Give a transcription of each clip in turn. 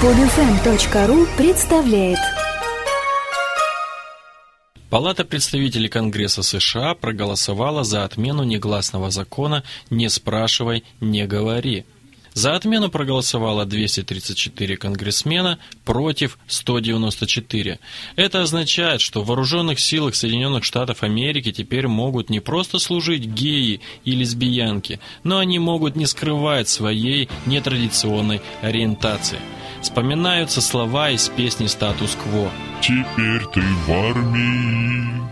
Подфм.ру представляет. Палата представителей Конгресса США проголосовала за отмену негласного закона «Не спрашивай, не говори», за отмену проголосовало 234 конгрессмена против 194. Это означает, что в вооруженных силах Соединенных Штатов Америки теперь могут не просто служить геи и лесбиянки, но они могут не скрывать своей нетрадиционной ориентации. Вспоминаются слова из песни «Статус-кво». Теперь ты в армии.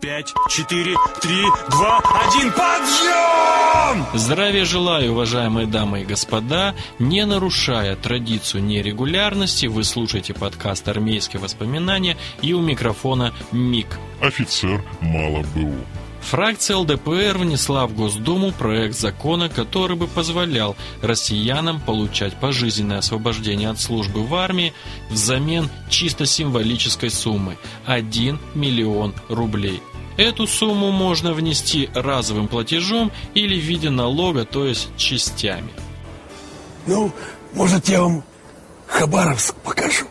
Пять, четыре, три, два, один, подъем! Здравия желаю, уважаемые дамы и господа. Не нарушая традицию нерегулярности, вы слушаете подкаст «Армейские воспоминания» и у микрофона МИК. Офицер мало БУ. Фракция ЛДПР внесла в Госдуму проект закона, который бы позволял россиянам получать пожизненное освобождение от службы в армии взамен чисто символической суммы – 1 миллион рублей. Эту сумму можно внести разовым платежом или в виде налога, то есть частями. Ну, может, я вам Хабаровск покажу?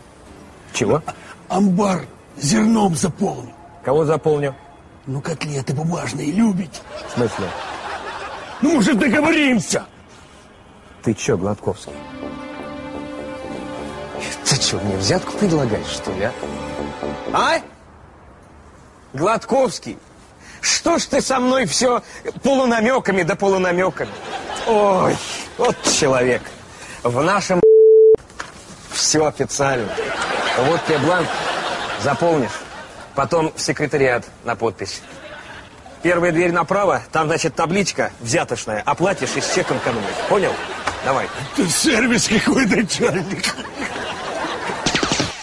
Чего? Амбар зерном заполню. Кого заполню? Ну, котлеты бумажные любите? В смысле? Ну, может, договоримся? Ты чё, Гладковский? Ты чё, мне взятку предлагаешь, что ли, а? А? Гладковский, что ж ты со мной все полунамеками да полунамеками? Ой, вот человек. В нашем все официально. Вот тебе бланк, заполнишь. Потом в секретариат на подпись. Первая дверь направо, там, значит, табличка взяточная. Оплатишь и с чеком экономишь. Понял? Давай. Ты сервис какой начальник.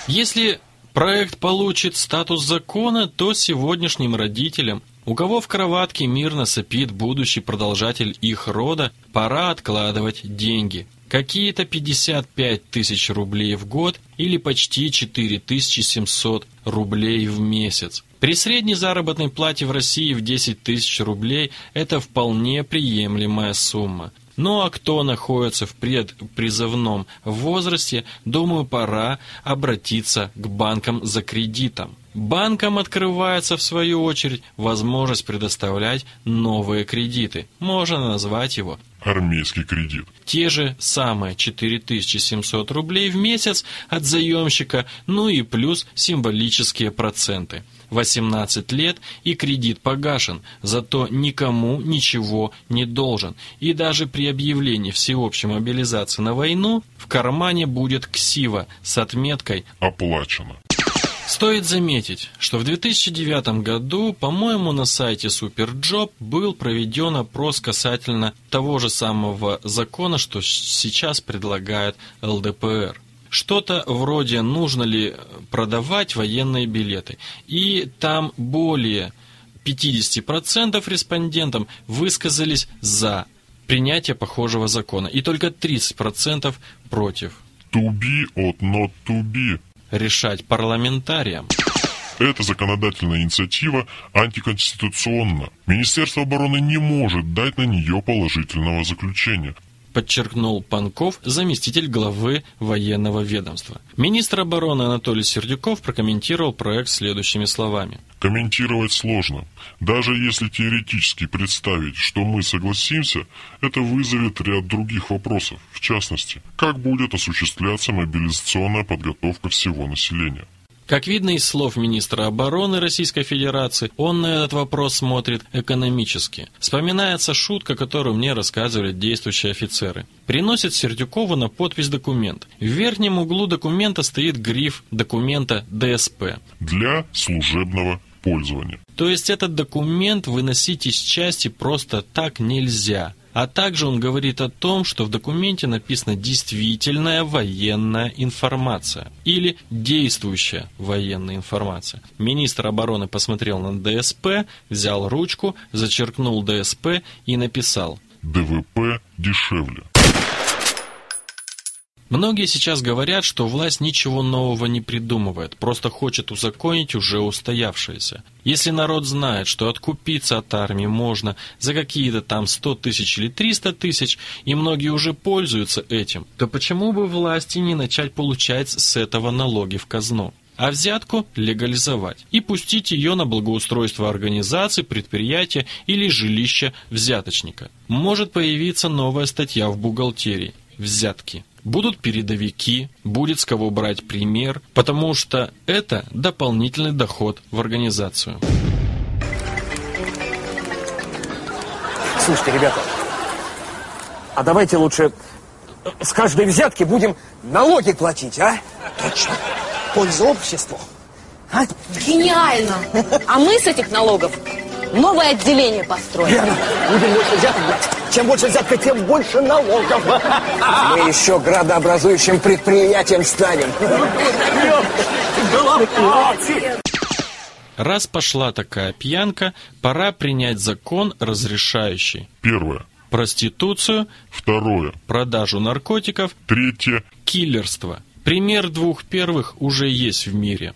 Если проект получит статус закона, то сегодняшним родителям, у кого в кроватке мирно сопит будущий продолжатель их рода, пора откладывать деньги. Какие-то 55 тысяч рублей в год или почти 4700 рублей в месяц. При средней заработной плате в России в 10 тысяч рублей это вполне приемлемая сумма. Ну а кто находится в предпризывном возрасте, думаю, пора обратиться к банкам за кредитом. Банкам открывается, в свою очередь, возможность предоставлять новые кредиты. Можно назвать его армейский кредит. Те же самые 4700 рублей в месяц от заемщика, ну и плюс символические проценты. 18 лет и кредит погашен, зато никому ничего не должен. И даже при объявлении всеобщей мобилизации на войну в кармане будет ксива с отметкой «Оплачено». Стоит заметить, что в 2009 году, по-моему, на сайте Superjob был проведен опрос касательно того же самого закона, что сейчас предлагает ЛДПР. Что-то вроде нужно ли продавать военные билеты. И там более 50% респондентам высказались за принятие похожего закона. И только 30% против. To be or not to be решать парламентариям. Эта законодательная инициатива антиконституционна. Министерство обороны не может дать на нее положительного заключения подчеркнул Панков, заместитель главы военного ведомства. Министр обороны Анатолий Сердюков прокомментировал проект следующими словами. Комментировать сложно. Даже если теоретически представить, что мы согласимся, это вызовет ряд других вопросов. В частности, как будет осуществляться мобилизационная подготовка всего населения. Как видно из слов министра обороны Российской Федерации, он на этот вопрос смотрит экономически. Вспоминается шутка, которую мне рассказывали действующие офицеры. Приносит Сердюкову на подпись документ. В верхнем углу документа стоит гриф документа ДСП. Для служебного пользования. То есть этот документ выносить из части просто так нельзя. А также он говорит о том, что в документе написана действительная военная информация или действующая военная информация. Министр обороны посмотрел на ДСП, взял ручку, зачеркнул ДСП и написал ДВП дешевле. Многие сейчас говорят, что власть ничего нового не придумывает, просто хочет узаконить уже устоявшееся. Если народ знает, что откупиться от армии можно за какие-то там 100 тысяч или 300 тысяч, и многие уже пользуются этим, то почему бы власти не начать получать с этого налоги в казну? а взятку легализовать и пустить ее на благоустройство организации, предприятия или жилища взяточника. Может появиться новая статья в бухгалтерии – взятки. Будут передовики, будет с кого брать пример, потому что это дополнительный доход в организацию. Слушайте, ребята, а давайте лучше с каждой взятки будем налоги платить, а? Точно. Пользу обществу. А? Гениально! А мы с этих налогов новое отделение построим. Верно. Будем больше взяток брать. Чем больше взятка, тем больше налогов. Мы еще градообразующим предприятием станем. Раз пошла такая пьянка, пора принять закон, разрешающий Первое. проституцию, Второе. продажу наркотиков, Третье. киллерство. Пример двух первых уже есть в мире.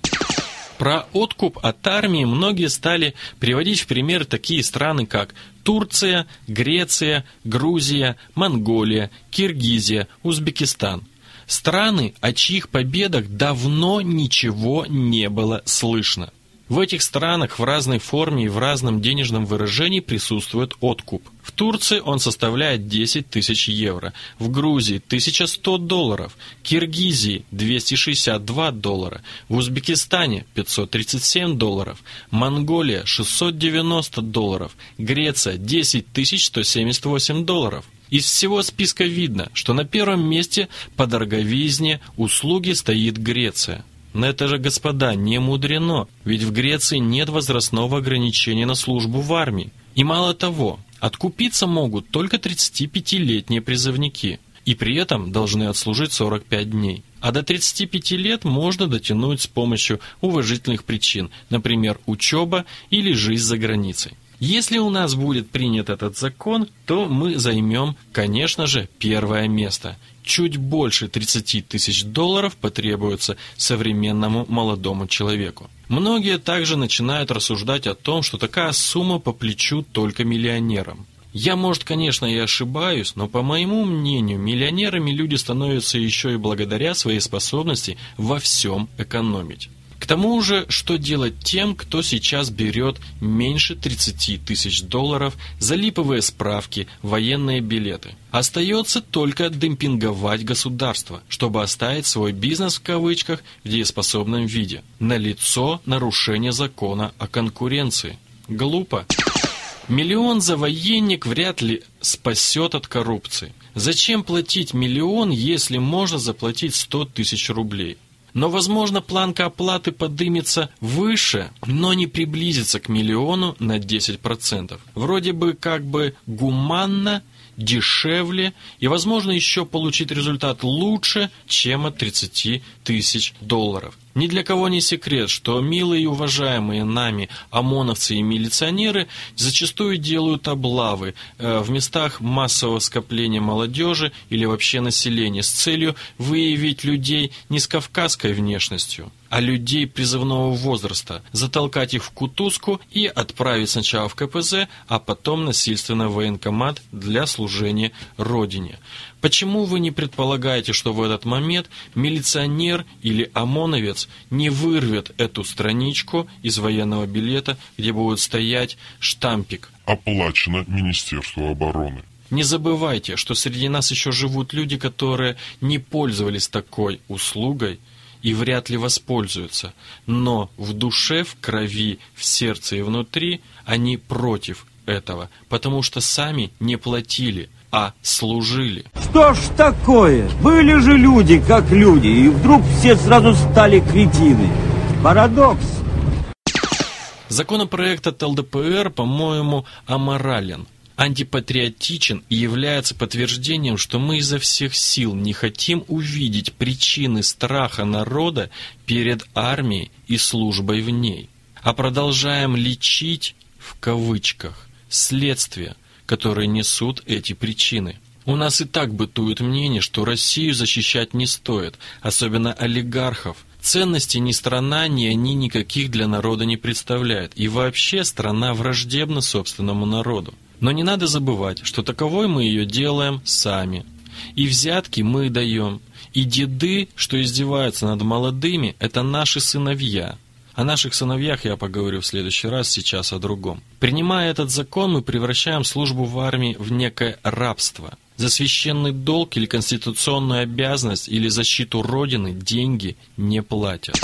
Про откуп от армии многие стали приводить в пример такие страны, как Турция, Греция, Грузия, Монголия, Киргизия, Узбекистан. Страны, о чьих победах давно ничего не было слышно. В этих странах в разной форме и в разном денежном выражении присутствует откуп. В Турции он составляет 10 тысяч евро, в Грузии 1100 долларов, Киргизии 262 доллара, в Узбекистане 537 долларов, Монголия 690 долларов, Греция 10 178 долларов. Из всего списка видно, что на первом месте по дороговизне услуги стоит Греция. Но это же, господа, не мудрено, ведь в Греции нет возрастного ограничения на службу в армии. И мало того, откупиться могут только 35-летние призывники, и при этом должны отслужить 45 дней. А до 35 лет можно дотянуть с помощью уважительных причин, например, учеба или жизнь за границей. Если у нас будет принят этот закон, то мы займем, конечно же, первое место. Чуть больше 30 тысяч долларов потребуется современному молодому человеку. Многие также начинают рассуждать о том, что такая сумма по плечу только миллионерам. Я, может, конечно, и ошибаюсь, но по моему мнению, миллионерами люди становятся еще и благодаря своей способности во всем экономить. К тому же, что делать тем, кто сейчас берет меньше 30 тысяч долларов за липовые справки, военные билеты? Остается только демпинговать государство, чтобы оставить свой бизнес в кавычках в дееспособном виде. Налицо нарушение закона о конкуренции. Глупо. Миллион за военник вряд ли спасет от коррупции. Зачем платить миллион, если можно заплатить 100 тысяч рублей? Но, возможно, планка оплаты подымется выше, но не приблизится к миллиону на 10%. Вроде бы как бы гуманно, дешевле и, возможно, еще получить результат лучше, чем от 30 тысяч долларов. Ни для кого не секрет, что милые и уважаемые нами ОМОНовцы и милиционеры зачастую делают облавы э, в местах массового скопления молодежи или вообще населения с целью выявить людей не с кавказской внешностью, а людей призывного возраста, затолкать их в кутузку и отправить сначала в КПЗ, а потом насильственно в военкомат для служения Родине. Почему вы не предполагаете, что в этот момент милиционер или ОМОНовец не вырвет эту страничку из военного билета, где будет стоять штампик Оплачено Министерству обороны. не забывайте, что среди нас еще живут люди, которые не пользовались такой услугой и вряд ли воспользуются, но в душе, в крови, в сердце и внутри они против этого, потому что сами не платили, а служили. Что ж такое? Были же люди, как люди, и вдруг все сразу стали кретины. Парадокс. Законопроект от ЛДПР, по-моему, аморален, антипатриотичен и является подтверждением, что мы изо всех сил не хотим увидеть причины страха народа перед армией и службой в ней, а продолжаем лечить, в кавычках, следствия, которые несут эти причины. У нас и так бытует мнение, что Россию защищать не стоит, особенно олигархов. Ценности ни страна, ни они никаких для народа не представляют. И вообще страна враждебна собственному народу. Но не надо забывать, что таковой мы ее делаем сами. И взятки мы даем. И деды, что издеваются над молодыми, это наши сыновья. О наших сыновьях я поговорю в следующий раз, сейчас о другом. Принимая этот закон, мы превращаем службу в армии в некое рабство. За священный долг или конституционную обязанность или защиту Родины деньги не платят.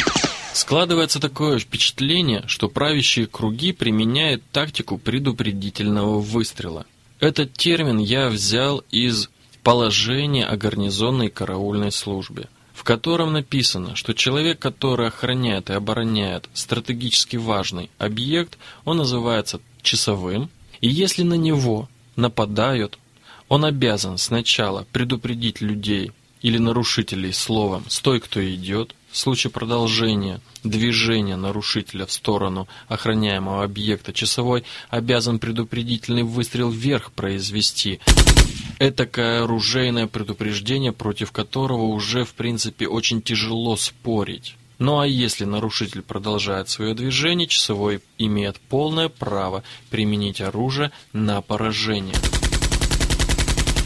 Складывается такое впечатление, что правящие круги применяют тактику предупредительного выстрела. Этот термин я взял из положения о гарнизонной караульной службе, в котором написано, что человек, который охраняет и обороняет стратегически важный объект, он называется часовым, и если на него нападают, он обязан сначала предупредить людей или нарушителей словом «стой, кто идет», в случае продолжения движения нарушителя в сторону охраняемого объекта часовой обязан предупредительный выстрел вверх произвести. Этакое оружейное предупреждение, против которого уже в принципе очень тяжело спорить. Ну а если нарушитель продолжает свое движение, часовой имеет полное право применить оружие на поражение.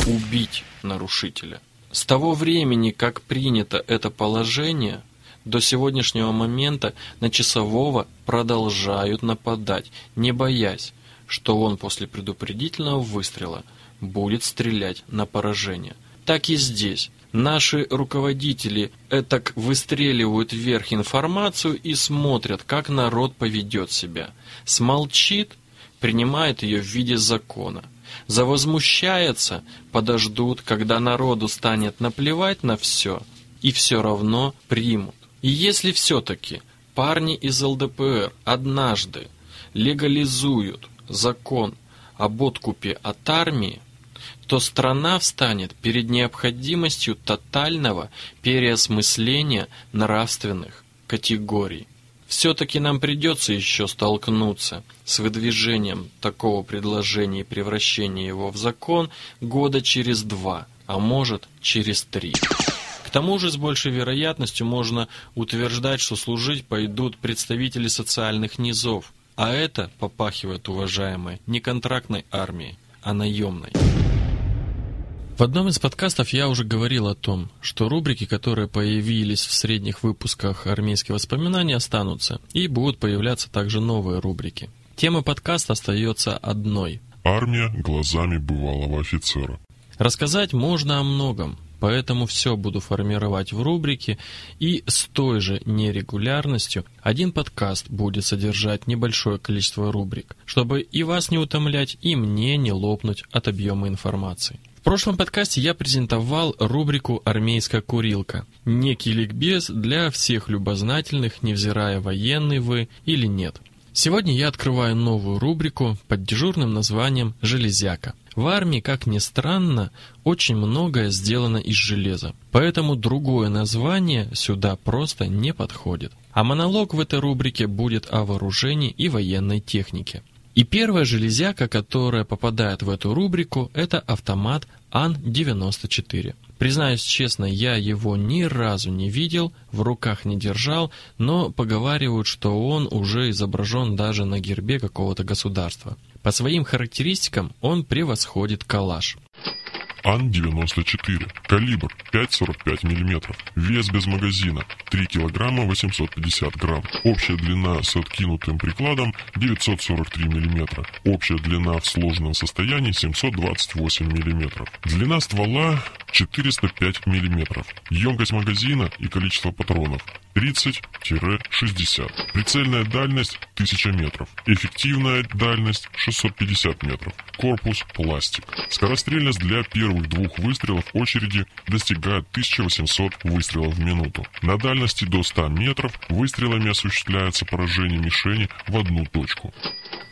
Убить нарушителя. С того времени, как принято это положение, до сегодняшнего момента на часового продолжают нападать, не боясь, что он после предупредительного выстрела будет стрелять на поражение. Так и здесь. Наши руководители этак выстреливают вверх информацию и смотрят, как народ поведет себя. Смолчит, принимает ее в виде закона. Завозмущается, подождут, когда народу станет наплевать на все, и все равно примут. И если все-таки парни из ЛДПР однажды легализуют закон об откупе от армии, то страна встанет перед необходимостью тотального переосмысления нравственных категорий. Все-таки нам придется еще столкнуться с выдвижением такого предложения и превращения его в закон года через два, а может через три. К тому же с большей вероятностью можно утверждать, что служить пойдут представители социальных низов, а это попахивает, уважаемые, не контрактной армией, а наемной. В одном из подкастов я уже говорил о том, что рубрики, которые появились в средних выпусках «Армейские воспоминания», останутся, и будут появляться также новые рубрики. Тема подкаста остается одной. Армия глазами бывалого офицера. Рассказать можно о многом, Поэтому все буду формировать в рубрике, и с той же нерегулярностью один подкаст будет содержать небольшое количество рубрик, чтобы и вас не утомлять, и мне не лопнуть от объема информации. В прошлом подкасте я презентовал рубрику «Армейская курилка». Некий ликбез для всех любознательных, невзирая военный вы или нет. Сегодня я открываю новую рубрику под дежурным названием «Железяка». В армии, как ни странно, очень многое сделано из железа, поэтому другое название сюда просто не подходит. А монолог в этой рубрике будет о вооружении и военной технике. И первая железяка, которая попадает в эту рубрику, это автомат Ан-94. Признаюсь честно, я его ни разу не видел, в руках не держал, но поговаривают, что он уже изображен даже на гербе какого-то государства. По своим характеристикам он превосходит калаш. Ан-94. Калибр 5,45 мм. Вес без магазина 3 кг 850 грамм. Общая длина с откинутым прикладом 943 мм. Общая длина в сложенном состоянии 728 мм. Длина ствола 405 мм. Емкость магазина и количество патронов 30-60. Прицельная дальность 1000 метров. Эффективная дальность 650 метров. Корпус пластик. Скорострельность для первых двух выстрелов очереди достигает 1800 выстрелов в минуту. На дальности до 100 метров выстрелами осуществляется поражение мишени в одну точку.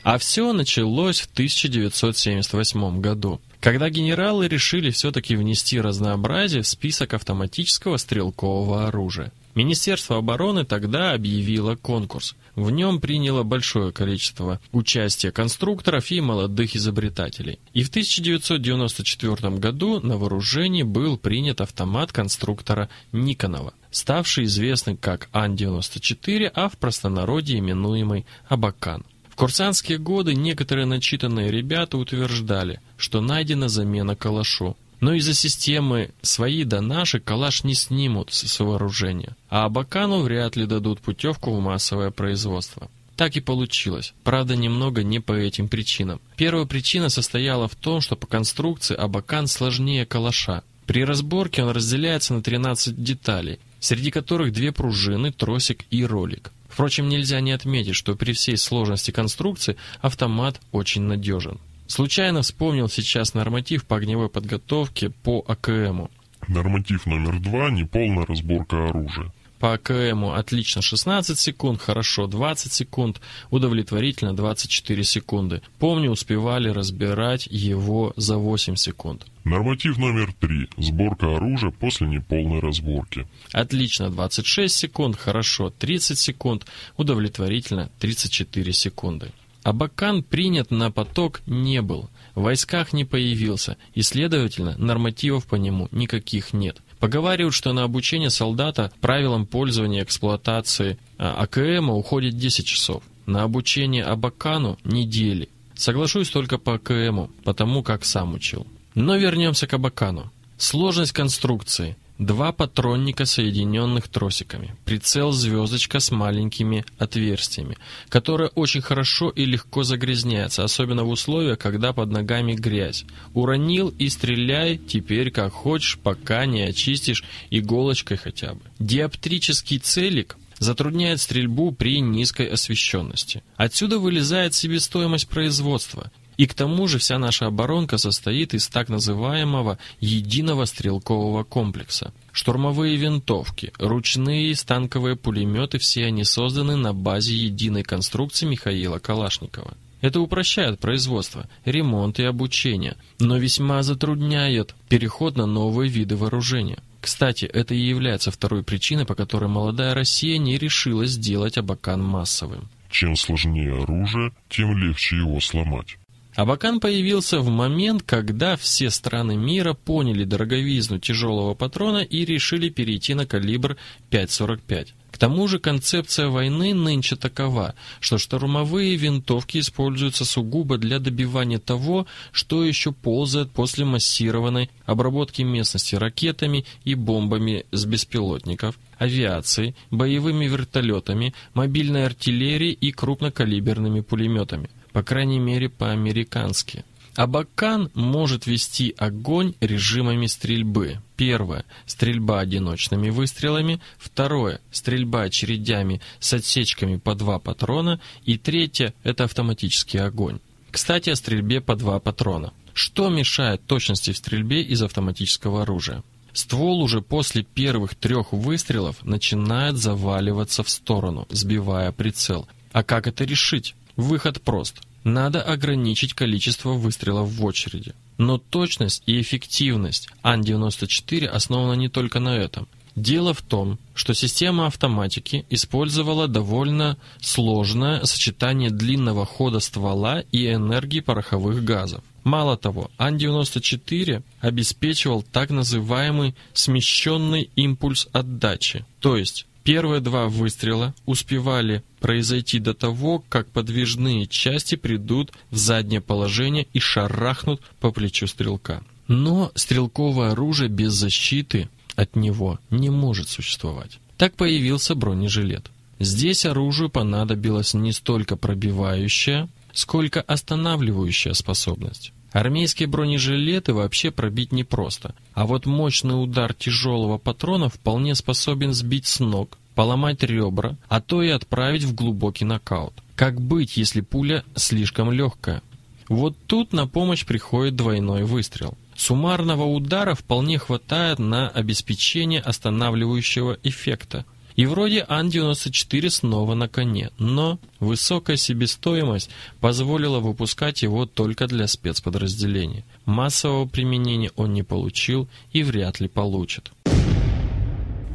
А все началось в 1978 году, когда генералы решили все-таки внести разнообразие в список автоматического стрелкового оружия. Министерство обороны тогда объявило конкурс. В нем приняло большое количество участия конструкторов и молодых изобретателей. И в 1994 году на вооружении был принят автомат конструктора Никонова, ставший известным как Ан-94, а в простонародье именуемый Абакан. В курсантские годы некоторые начитанные ребята утверждали, что найдена замена калашу. Но из-за системы свои да наши калаш не снимут с вооружения, а Абакану вряд ли дадут путевку в массовое производство. Так и получилось, правда немного не по этим причинам. Первая причина состояла в том, что по конструкции Абакан сложнее калаша. При разборке он разделяется на 13 деталей, среди которых две пружины, тросик и ролик. Впрочем, нельзя не отметить, что при всей сложности конструкции автомат очень надежен. Случайно вспомнил сейчас норматив по огневой подготовке по АКМу. Норматив номер два – неполная разборка оружия. По АКМу отлично 16 секунд, хорошо 20 секунд, удовлетворительно 24 секунды. Помню, успевали разбирать его за 8 секунд. Норматив номер три – сборка оружия после неполной разборки. Отлично 26 секунд, хорошо 30 секунд, удовлетворительно 34 секунды. Абакан принят на поток не был, в войсках не появился, и, следовательно, нормативов по нему никаких нет. Поговаривают, что на обучение солдата правилам пользования и эксплуатации а, АКМ уходит 10 часов, на обучение Абакану – недели. Соглашусь только по АКМу, потому как сам учил. Но вернемся к Абакану. Сложность конструкции – Два патронника, соединенных тросиками. Прицел звездочка с маленькими отверстиями, которая очень хорошо и легко загрязняется, особенно в условиях, когда под ногами грязь. Уронил и стреляй теперь как хочешь, пока не очистишь иголочкой хотя бы. Диоптрический целик затрудняет стрельбу при низкой освещенности. Отсюда вылезает себестоимость производства. И к тому же вся наша оборонка состоит из так называемого единого стрелкового комплекса. Штурмовые винтовки, ручные и станковые пулеметы, все они созданы на базе единой конструкции Михаила Калашникова. Это упрощает производство, ремонт и обучение, но весьма затрудняет переход на новые виды вооружения. Кстати, это и является второй причиной, по которой молодая Россия не решилась сделать Абакан массовым. Чем сложнее оружие, тем легче его сломать. Абакан появился в момент, когда все страны мира поняли дороговизну тяжелого патрона и решили перейти на калибр 5,45. К тому же концепция войны нынче такова, что штурмовые винтовки используются сугубо для добивания того, что еще ползает после массированной обработки местности ракетами и бомбами с беспилотников, авиацией, боевыми вертолетами, мобильной артиллерией и крупнокалиберными пулеметами по крайней мере по-американски. Абакан может вести огонь режимами стрельбы. Первое – стрельба одиночными выстрелами. Второе – стрельба очередями с отсечками по два патрона. И третье – это автоматический огонь. Кстати, о стрельбе по два патрона. Что мешает точности в стрельбе из автоматического оружия? Ствол уже после первых трех выстрелов начинает заваливаться в сторону, сбивая прицел. А как это решить? Выход прост. Надо ограничить количество выстрелов в очереди. Но точность и эффективность Ан-94 основана не только на этом. Дело в том, что система автоматики использовала довольно сложное сочетание длинного хода ствола и энергии пороховых газов. Мало того, Ан-94 обеспечивал так называемый смещенный импульс отдачи, то есть Первые два выстрела успевали произойти до того, как подвижные части придут в заднее положение и шарахнут по плечу стрелка. Но стрелковое оружие без защиты от него не может существовать. Так появился бронежилет. Здесь оружию понадобилась не столько пробивающая, сколько останавливающая способность. Армейские бронежилеты вообще пробить непросто, а вот мощный удар тяжелого патрона вполне способен сбить с ног, поломать ребра, а то и отправить в глубокий нокаут. Как быть, если пуля слишком легкая? Вот тут на помощь приходит двойной выстрел. Суммарного удара вполне хватает на обеспечение останавливающего эффекта. И вроде Ан-94 снова на коне, но высокая себестоимость позволила выпускать его только для спецподразделений. Массового применения он не получил и вряд ли получит.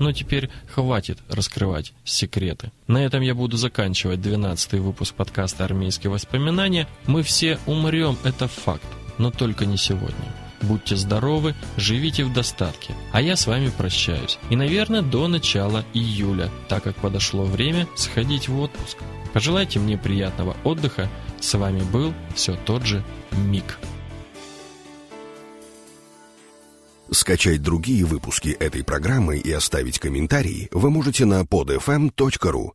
Но теперь хватит раскрывать секреты. На этом я буду заканчивать 12 выпуск подкаста «Армейские воспоминания». Мы все умрем, это факт, но только не сегодня. Будьте здоровы, живите в достатке. А я с вами прощаюсь. И, наверное, до начала июля, так как подошло время сходить в отпуск. Пожелайте мне приятного отдыха. С вами был все тот же Мик. Скачать другие выпуски этой программы и оставить комментарии вы можете на podfm.ru.